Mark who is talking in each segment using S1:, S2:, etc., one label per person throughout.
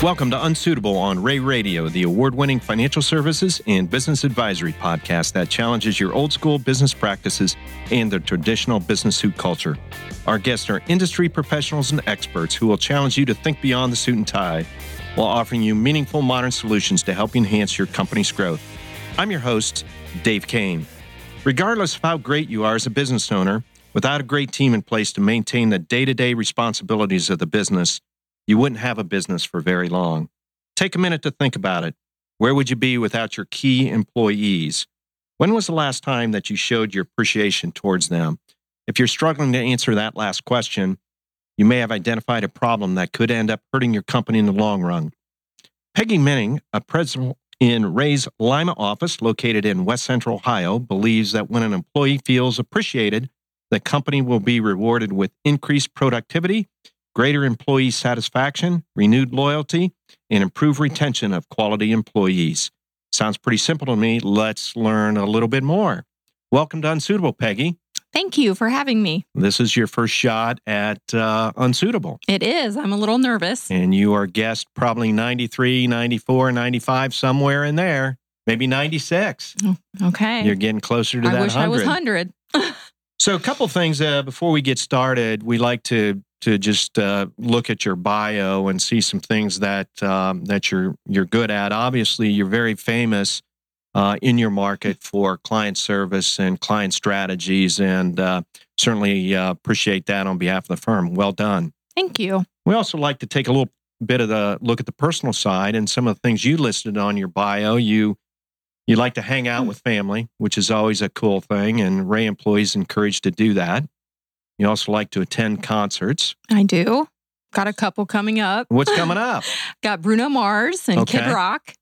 S1: Welcome to Unsuitable on Rea Radio, the award winning financial services and business advisory podcast that challenges your old school business practices and the traditional business suit culture. Our guests are industry professionals and experts who will challenge you to think beyond the suit and tie while offering you meaningful modern solutions to help enhance your company's growth. I'm your host, Dave Kane. Regardless of how great you are as a business owner, without a great team in place to maintain the day to day responsibilities of the business, you wouldn't have a business for very long. Take a minute to think about it. Where would you be without your key employees? When was the last time that you showed your appreciation towards them? If you're struggling to answer that last question, you may have identified a problem that could end up hurting your company in the long run. Peggy Minnig, a principal in Rea's Lima office located in West Central Ohio, believes that when an employee feels appreciated, the company will be rewarded with increased productivity greater employee satisfaction, renewed loyalty, and improved retention of quality employees. Sounds pretty simple to me. Let's learn a little bit more. Welcome to Unsuitable, Peggy.
S2: Thank you for having me.
S1: This is your first shot at uh, Unsuitable.
S2: It is. I'm a little nervous.
S1: And you are guest probably 93, 94, 95, somewhere in there, maybe 96.
S2: Okay.
S1: You're getting closer to that.
S2: I
S1: that
S2: wish
S1: 100.
S2: I was 100.
S1: So, a couple things uh, before we get started. We like to to just uh, look at your bio and see some things that um, that you're you're good at. Obviously, you're very famous uh, in your market for client service and client strategies, and uh, certainly uh, appreciate that on behalf of the firm. Well done.
S2: Thank you.
S1: We also like to take a little bit of the look at the personal side and some of the things you listed on your bio. You you like to hang out with family, which is always a cool thing, and Rea employees encouraged to do that. You also like to attend concerts.
S2: I do. Got a couple coming up.
S1: What's coming up?
S2: Got Bruno Mars and Kid Rock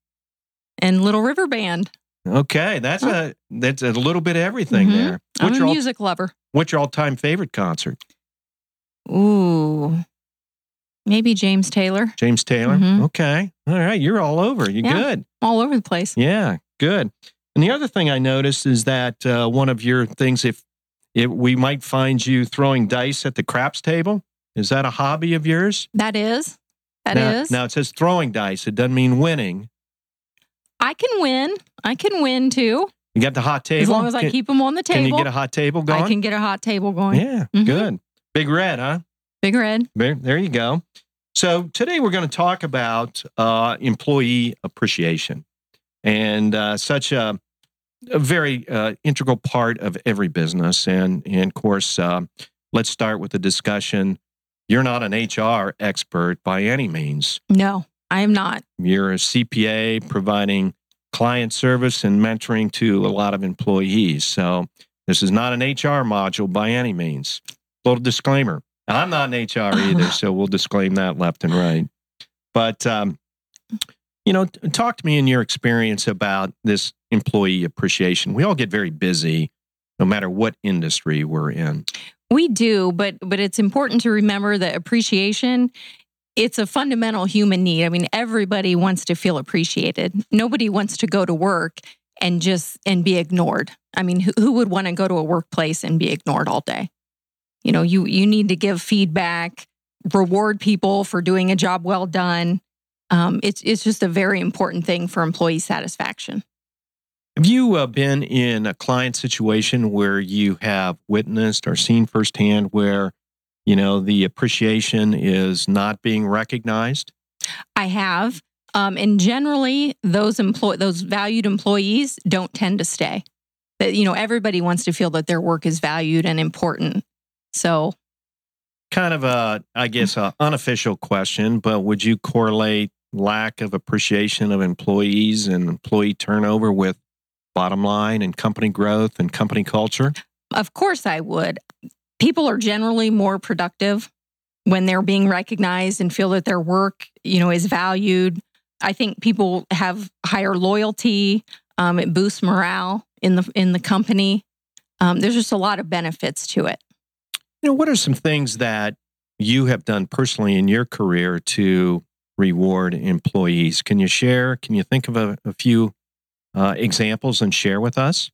S2: and Little River Band.
S1: Okay, that's a that's a little bit of everything
S2: Mhm.
S1: there.
S2: I'm
S1: What's
S2: a
S1: your all,
S2: music lover.
S1: what's your all time favorite concert?
S2: Ooh. Maybe James Taylor.
S1: James Taylor.
S2: Mhm.
S1: Okay, all right, you're all over. You
S2: Yeah.
S1: good?
S2: All over the place.
S1: Yeah, good. And the other thing I noticed is that uh, one of your things, if if we might find you throwing dice at the craps table, is that a hobby of yours?
S2: That is. That is.
S1: now, now it says throwing dice. It doesn't mean winning.
S2: I can win. I can win too.
S1: You got the hot table.
S2: As long as I
S1: Can-
S2: keep them on the table.
S1: Can you get a hot table going?
S2: I can get a hot table going.
S1: Yeah,
S2: Mhm.
S1: good. Big red, huh?
S2: Big red.
S1: There, there you go. So today we're going to talk about uh, employee appreciation, and uh, such a, a very uh, integral part of every business. And and of course, uh, let's start with the discussion. You're not an HR expert by any means.
S2: No, I am not.
S1: You're a CPA providing client service and mentoring to a lot of employees. So this is not an HR module by any means. Little disclaimer. I'm not an HR either, so we'll disclaim that left and right. But um, you know, talk to me in your experience about this employee appreciation. We all get very busy, no matter what industry we're in.
S2: We do, but but it's important to remember that appreciation it's a fundamental human need. I mean, everybody wants to feel appreciated. Nobody wants to go to work and just and be ignored. I mean, who, who would want to go to a workplace and be ignored all day? You know, you you need to give feedback, reward people for doing a job well done. Um, it's it's just a very important thing for employee satisfaction.
S1: Have you uh, been in a client situation where you have witnessed or seen firsthand where, you know, the appreciation is not being recognized?
S2: I have. Um, and generally, those employ those valued employees don't tend to stay. That you know, everybody wants to feel that their work is valued and important. So,
S1: Kind of a, I guess, a unofficial question, but would you correlate lack of appreciation of employees and employee turnover with bottom line and company growth and company culture?
S2: of course, I would. People are generally more productive when they're being recognized and feel that their work, you know, is valued. I think people have higher loyalty. Um, it boosts morale in the in the company. Um, there's just a lot of benefits to it.
S1: You know, what are some things that you have done personally in your career to reward employees? Can you share? Can you think of a, a few uh, examples and share with us?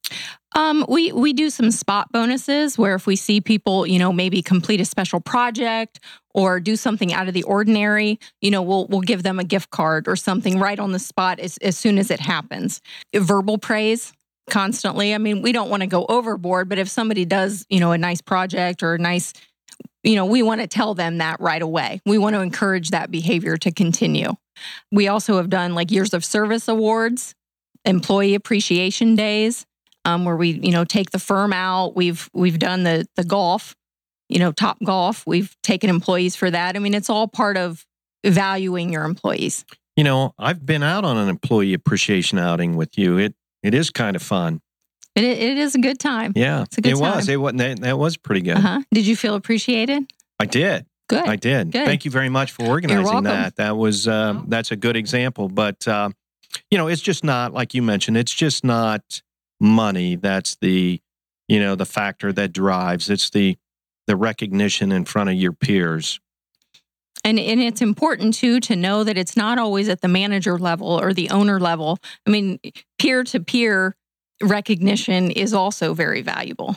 S2: Um, we we do some spot bonuses where if we see people, you know, maybe complete a special project or do something out of the ordinary, you know, we'll we'll give them a gift card or something right on the spot as, as soon as it happens. Verbal praise constantly. I mean, we don't want to go overboard, but if somebody does, you know, a nice project or a nice, you know, we want to tell them that right away. We want to encourage that behavior to continue. We also have done like years of service awards, employee appreciation days um, where we you know take the firm out. We've we've done the the golf, you know, top golf. We've taken employees for that. I mean, it's all part of valuing your employees.
S1: You know, I've been out on an employee appreciation outing with you. It it is kind of fun.
S2: It, it is a good time.
S1: Yeah,
S2: it's a good
S1: it
S2: time.
S1: was. It was. That, that was pretty good.
S2: Uh-huh. Did you feel appreciated?
S1: I did.
S2: Good.
S1: I did.
S2: Good.
S1: Thank you very much for organizing that. That was um, that's a good example. But uh, you know, it's just not like you mentioned. It's just not money that's the you know the factor that drives it's the the recognition in front of your peers.
S2: And and it's important too to know that it's not always at the manager level or the owner level. I mean peer to peer recognition is also very valuable.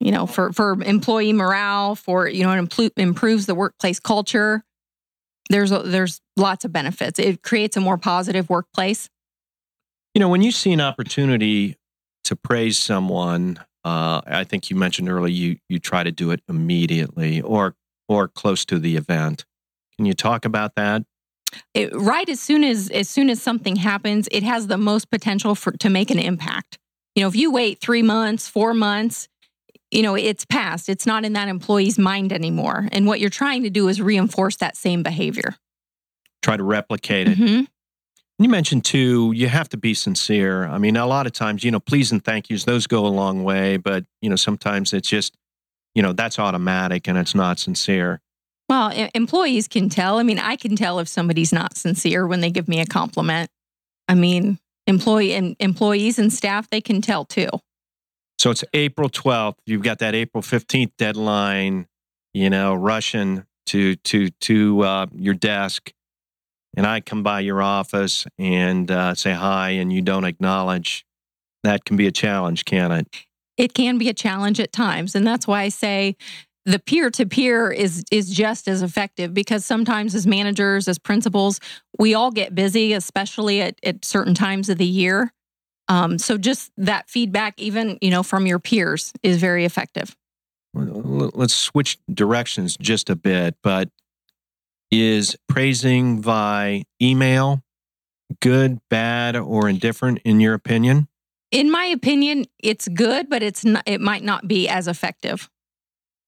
S2: You know for for employee morale for you know it impl- improves the workplace culture there's a, there's lots of benefits it creates a more positive workplace
S1: you know when you see an opportunity to praise someone, uh, I think you mentioned earlier you you try to do it immediately or or close to the event. Can you talk about that?
S2: It, right as soon as as soon as something happens, it has the most potential for to make an impact. You know, if you wait three months, four months, you know it's past. It's not in that employee's mind anymore. And what you're trying to do is reinforce that same behavior.
S1: Try to replicate it.
S2: Mm-hmm.
S1: You mentioned too, you have to be sincere. I mean, a lot of times, you know, please and thank yous, those go a long way, but, you know, sometimes it's just, you know, that's automatic and it's not sincere.
S2: Well, employees can tell. I mean, I can tell if somebody's not sincere when they give me a compliment. I mean, employee and employees and staff, they can tell too.
S1: So it's April 12th. You've got that April 15th deadline, you know, rushing to to to uh, your desk and I come by your office and uh, say hi and you don't acknowledge, that can be a challenge, can it?
S2: It can be a challenge at times. And that's why I say the peer to peer is is just as effective because sometimes as managers, as principals, we all get busy, especially at, at certain times of the year. Um, so just that feedback, even you know, from your peers, is very effective.
S1: Let's switch directions just a bit, but is praising by email good, bad, or indifferent in your opinion?
S2: In my opinion, it's good, but it's not, it might not be as effective.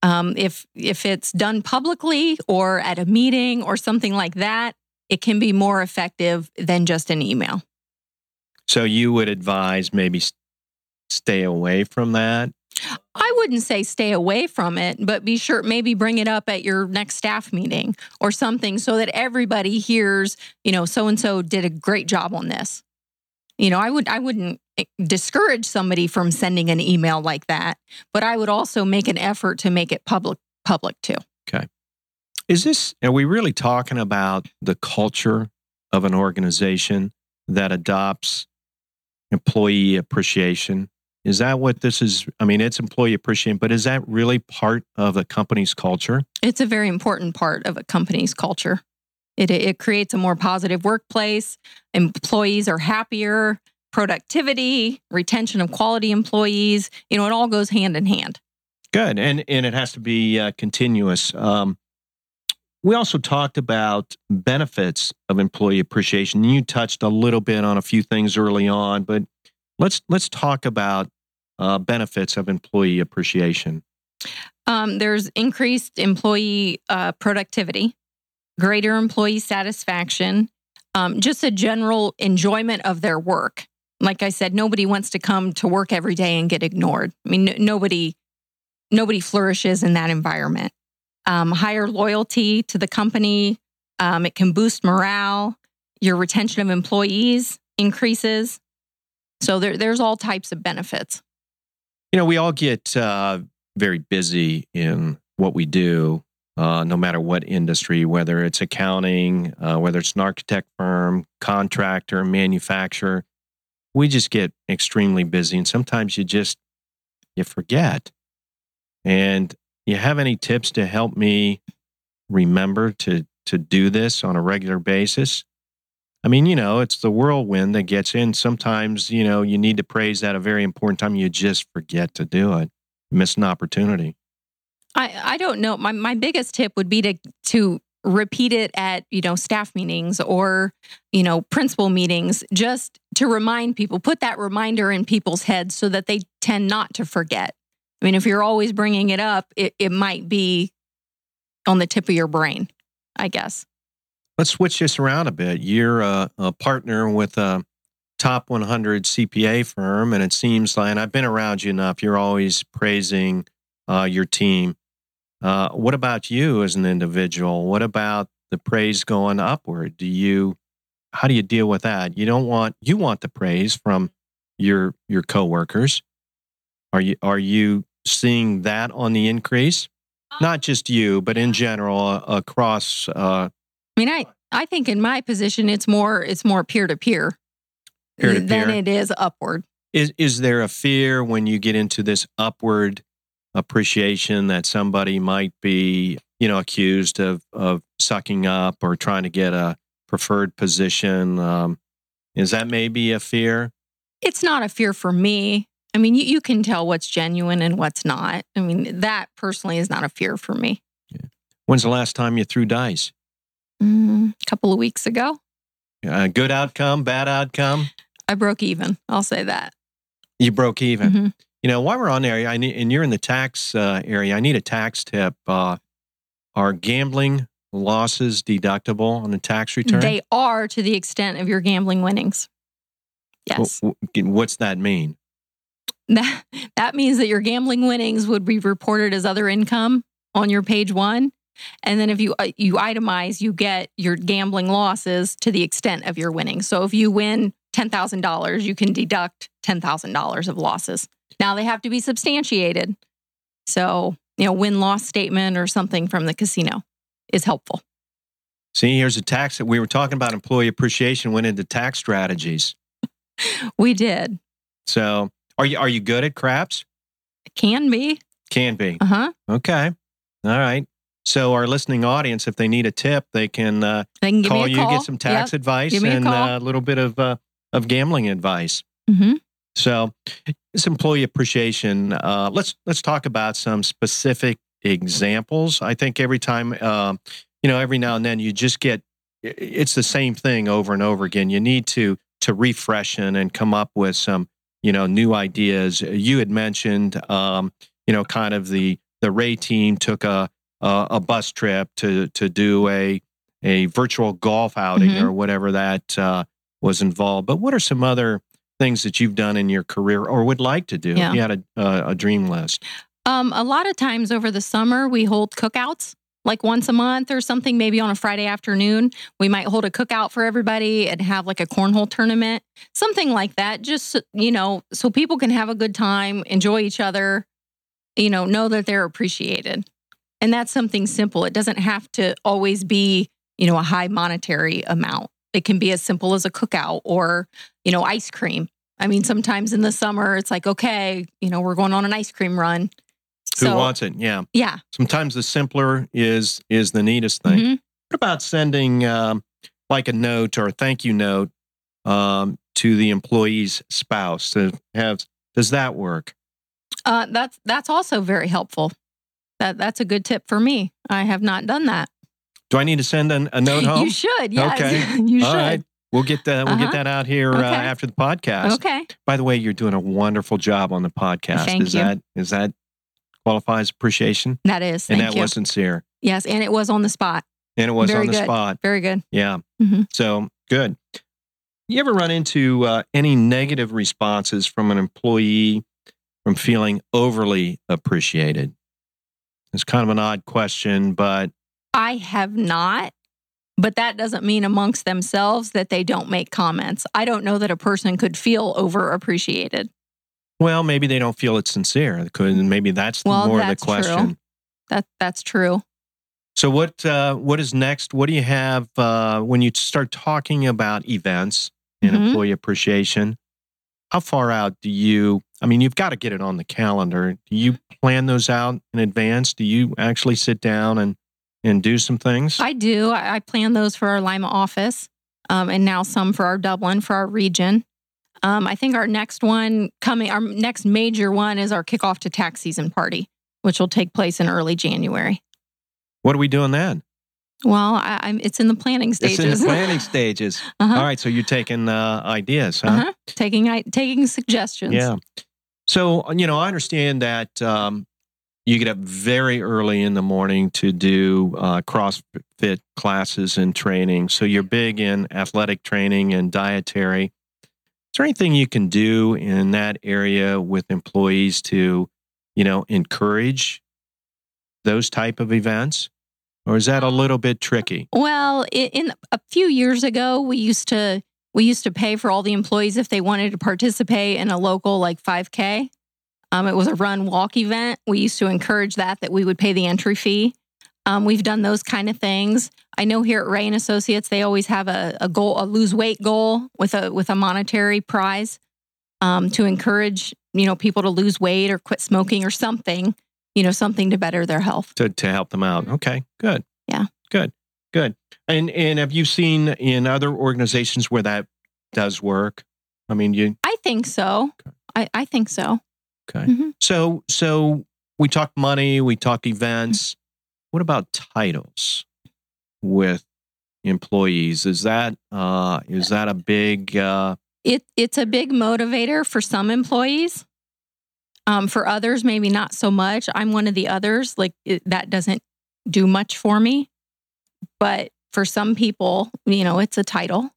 S2: Um, if if it's done publicly or at a meeting or something like that, it can be more effective than just an email.
S1: So you would advise maybe stay away from that
S2: I wouldn't say stay away from it, but be sure maybe bring it up at your next staff meeting or something so that everybody hears, you know, so and so did a great job on this. You know, I would I wouldn't eh, discourage somebody from sending an email like that, but I would also make an effort to make it public public too.
S1: Okay. Is this are we really talking about the culture of an organization that adopts employee appreciation is that what this is? I mean, it's employee appreciation, but is that really part of a company's culture?
S2: It's a very important part of a company's culture. It, it creates a more positive workplace. Employees are happier, productivity, retention of quality employees. You know, it all goes hand in hand.
S1: Good. And, and it has to be uh, continuous. Um, we also talked about benefits of employee appreciation. You touched a little bit on a few things early on, but let's let's talk about uh, benefits of employee appreciation?
S2: Um, there's increased employee uh, productivity, greater employee satisfaction, um, just a general enjoyment of their work. Like I said, nobody wants to come to work every day and get ignored. I mean, n- nobody nobody flourishes in that environment. Um, higher loyalty to the company. Um, it can boost morale. Your retention of employees increases. So there, there's all types of benefits.
S1: You know, we all get uh, very busy in what we do, uh, no matter what industry, whether it's accounting, uh, whether it's an architect firm, contractor, manufacturer. we just get extremely busy and sometimes you just you forget. And you have any tips to help me remember to to do this on a regular basis? I mean, you know, it's the whirlwind that gets in. Sometimes, you know, you need to praise at a very important time. You just forget to do it. You miss an opportunity.
S2: I, I don't know. My my biggest tip would be to to repeat it at you know staff meetings or you know principal meetings just to remind people put that reminder in people's heads so that they tend not to forget mean if you're always bringing it up it, it might be on the tip of your brain i guess
S1: let's switch this around a bit you're a, a partner with a top 100 cpa firm and it seems like and i've been around you enough you're always praising uh, your team uh, what about you as an individual? What about the praise going upward? Do you how do you deal with that? You don't want you want the praise from your your coworkers. Are you are you seeing that on the increase? Not just you, but in general uh, across. Uh,
S2: I mean, I I think in my position, it's more it's more peer to peer than it is upward.
S1: Is is there a fear when you get into this upward appreciation that somebody might be, you know, accused of of sucking up or trying to get a preferred position. Um, is that maybe a fear?
S2: It's not a fear for me. I mean, you, you can tell what's genuine and what's not. I mean, that personally is not a fear for me.
S1: Yeah. When's the last time you threw dice?
S2: Mm, a couple of weeks ago.
S1: Uh, good outcome, bad outcome?
S2: I broke even. I'll say that.
S1: You broke even. Mm-hmm. You know, while we're on there, I need, and you're in the tax uh, area, I need a tax tip. Uh, are gambling losses deductible on the tax return?
S2: They are to the extent of your gambling winnings. Yes.
S1: What's that mean?
S2: That that means that your gambling winnings would be reported as other income on your page one, and then if you uh, you itemize, you get your gambling losses to the extent of your winnings. So if you win ten thousand dollars, you can deduct ten thousand dollars of losses. Now they have to be substantiated. So, you know, win loss statement or something from the casino is helpful.
S1: See, here's a tax that we were talking about employee appreciation went into tax strategies.
S2: we did.
S1: So, are you are you good at craps?
S2: Can be.
S1: Can be.
S2: Uh-huh.
S1: Okay. All right. So our listening audience, if they need a tip, they can, uh, they can call you, call. get some tax yep. advice and uh, a uh, little bit of uh, of gambling advice.
S2: Mm-hmm.
S1: So, this employee appreciation. Uh, let's let's talk about some specific examples. I think every time, uh, you know, every now and then, you just get it's the same thing over and over again. You need to to refreshen and come up with some you know new ideas. You had mentioned, um, you know, kind of the the Rea team took a a, a bus trip to to do a a virtual golf outing mm-hmm. or whatever that uh, was involved. But what are some other things that you've done in your career or would like to do? Yeah. You had a, a, a dream list.
S2: Um, a lot of times over the summer, we hold cookouts like once a month or something, maybe on a Friday afternoon. We might hold a cookout for everybody and have like a cornhole tournament, something like that. Just, you know, so people can have a good time, enjoy each other, you know, know that they're appreciated. And that's something simple. It doesn't have to always be, you know, a high monetary amount. It can be as simple as a cookout or, you know, ice cream. I mean, sometimes in the summer, it's like, okay, you know, we're going on an ice cream run.
S1: Who so, wants it? Yeah.
S2: Yeah.
S1: Sometimes the simpler is is the neatest thing. Mm-hmm. What about sending um, like a note or a thank you note um, to the employee's spouse? To have does that work?
S2: Uh, that's that's also very helpful. That that's a good tip for me. I have not done that.
S1: Do I need to send an, a note home?
S2: You should. Yes.
S1: Okay.
S2: you should.
S1: All right. We'll get that. We'll uh-huh. get that out here uh, okay. uh, after the podcast.
S2: Okay.
S1: By the way, you're doing a wonderful job on the podcast.
S2: Thank
S1: is
S2: you.
S1: that is that qualifies appreciation?
S2: That is.
S1: and that
S2: you.
S1: was sincere.
S2: Yes, and it was on the spot.
S1: And it was
S2: Very
S1: on the
S2: good.
S1: spot.
S2: Very good.
S1: Yeah.
S2: Mm-hmm.
S1: So good. You ever run into uh, any negative responses from an employee from feeling overly appreciated? It's kind of an odd question, but
S2: I have not. But that doesn't mean amongst themselves that they don't make comments. I don't know that a person could feel overappreciated.
S1: Well, maybe they don't feel it's sincere. Could maybe that's
S2: well,
S1: more
S2: that's
S1: of the question.
S2: True. That that's true.
S1: So what uh, what is next? What do you have uh, when you start talking about events and mm-hmm. employee appreciation? how far out do you? I mean, you've got to get it on the calendar. Do you plan those out in advance? Do you actually sit down and and do some things?
S2: I do. I, I plan those for our Lima office, um, and now some for our Dublin for our region. Um, I think our next one coming, our next major one is our kickoff to tax season party, which will take place in early January.
S1: What are we doing then?
S2: Well, I, I'm, it's in the planning stages.
S1: It's in the planning stages.
S2: Uh-huh.
S1: All right, so you're taking uh, ideas, huh?
S2: Uh-huh. Taking I- taking suggestions.
S1: Yeah. So you know, I understand that um, you get up very early in the morning to do uh, CrossFit classes and training. So you're big in athletic training and dietary. Is there anything you can do in that area with employees to, you know, encourage those type of events? Or is that a little bit tricky?
S2: Well, in, in a few years ago, we used to we used to pay for all the employees if they wanted to participate in a local like 5K. Um, it was a run walk event. We used to encourage that that we would pay the entry fee. Um, we've done those kind of things. I know here at Rea and Associates, they always have a, a goal, a lose weight goal with a with a monetary prize um, to encourage you know people to lose weight or quit smoking or something. You know, something to better their health.
S1: to to help them out. Okay, good.
S2: Yeah.
S1: good, good. And and have you seen in other organizations where that does work? I mean, you
S2: I think so. I, I think so.
S1: okay.
S2: Mhm.
S1: So so we talk money, we talk events. What about titles with employees? Is that uh is that a big uh
S2: it it's a big motivator for some employees. Um, for others, maybe not so much. I'm one of the others. Like it, that doesn't do much for me. But for some people, you know, it's a title.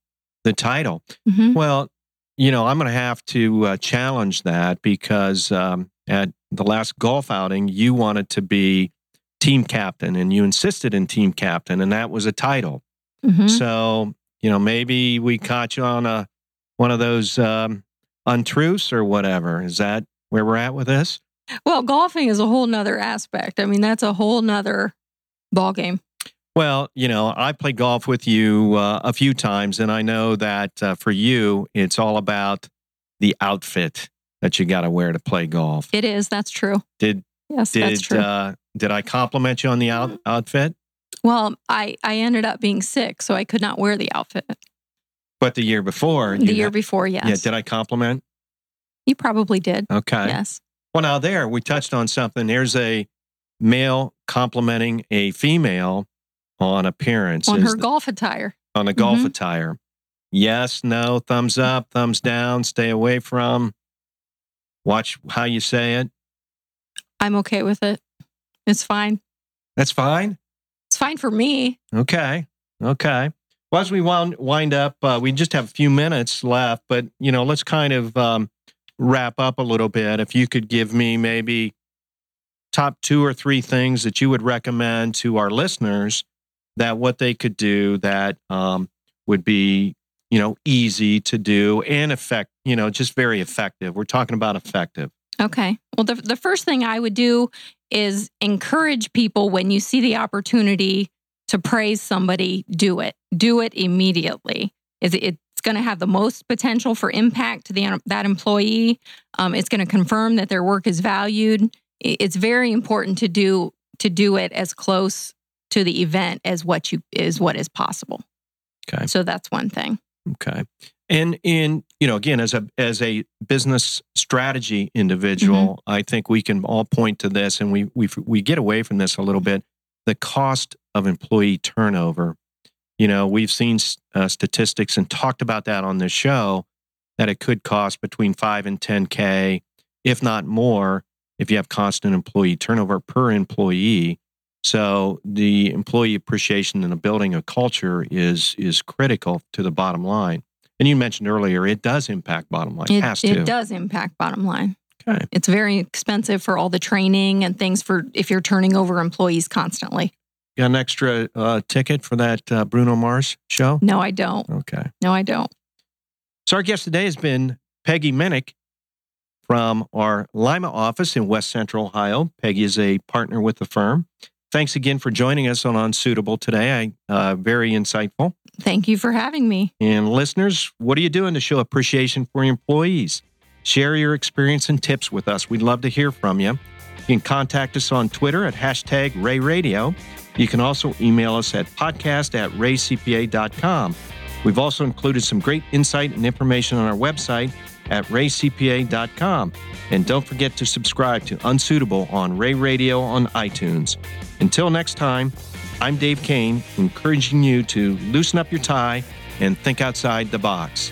S1: the title?
S2: Mhm.
S1: Well, you know, I'm going to have to uh, challenge that because um, at the last golf outing, you wanted to be team captain and you insisted in team captain, and that was a title.
S2: Mhm.
S1: So, you know, maybe we caught you on a one of those um, untruths or whatever. Is that where we're at with this?
S2: Well, golfing is a whole nother aspect. I mean, that's a whole nother ball game.
S1: Well, you know, I played golf with you uh, a few times, and I know that uh, for you, it's all about the outfit that you got to wear to play golf.
S2: It is. That's true.
S1: Did
S2: Yes, that's
S1: did
S2: true.
S1: uh, did I compliment you on the out- outfit?
S2: well, I I ended up being sick, so I could not wear the outfit.
S1: But the year before,
S2: The year
S1: had-
S2: before, yes.
S1: yeah, did I compliment?
S2: you probably did.
S1: Okay.
S2: Yes.
S1: Well, now there we touched on something. There's a male complimenting a female on appearance
S2: On her golf attire.
S1: on a golf
S2: Mhm.
S1: attire. Yes, no, thumbs up, thumbs down, stay away from. Watch how you say it.
S2: I'm okay with it. It's fine.
S1: That's fine.
S2: It's fine for me.
S1: Okay. Okay. Well, as we wound, wind up, uh, we just have a few minutes left, but you know, let's kind of um, wrap up a little bit. If you could give me maybe top two or three things that you would recommend to our listeners that what they could do that um, would be, you know, easy to do and effect, you know, just very effective. We're talking about effective.
S2: Okay. Well, the, the first thing I would do is encourage people when you see the opportunity to praise somebody, do it. Do it immediately. Is it- It's going to have the most potential for impact to the, that employee. Um, it's going to confirm that their work is valued. It's very important to do to do it as close to the event as what you is what is possible.
S1: Okay.
S2: So that's one thing.
S1: Okay. And in, you know, again, as a as a business strategy individual, I think we can all point to this and we we we get away from this a little bit. The cost of employee turnover. You know, we've seen uh, statistics and talked about that on this show that it could cost between 5 and 10k, if not more, if you have constant employee turnover per employee. So the employee appreciation and the building of culture is is critical to the bottom line. And you mentioned earlier, it does impact bottom line.
S2: It,
S1: has
S2: it does impact bottom line.
S1: Okay.
S2: It's very expensive for all the training and things for if you're turning over employees constantly.
S1: Got an extra uh, ticket for that uh, Bruno Mars show?
S2: No, I don't.
S1: Okay.
S2: No, I don't.
S1: So our guest today has been Peggy Minnig from our Lima office in West Central Ohio. Peggy is a partner with the firm. Thanks again for joining us on Unsuitable today. I uh, very insightful.
S2: Thank you for having me.
S1: And listeners, what are you doing to show appreciation for your employees? Share your experience and tips with us. We'd love to hear from you. You can contact us on Twitter at hashtag ReaRadio. You can also email us at podcast at reacpa.com. We've also included some great insight and information on our website at reacpa.com. And don't forget to subscribe to Unsuitable on Rea Radio on iTunes. Until next time, I'm Dave Kane, encouraging you to loosen up your tie and think outside the box.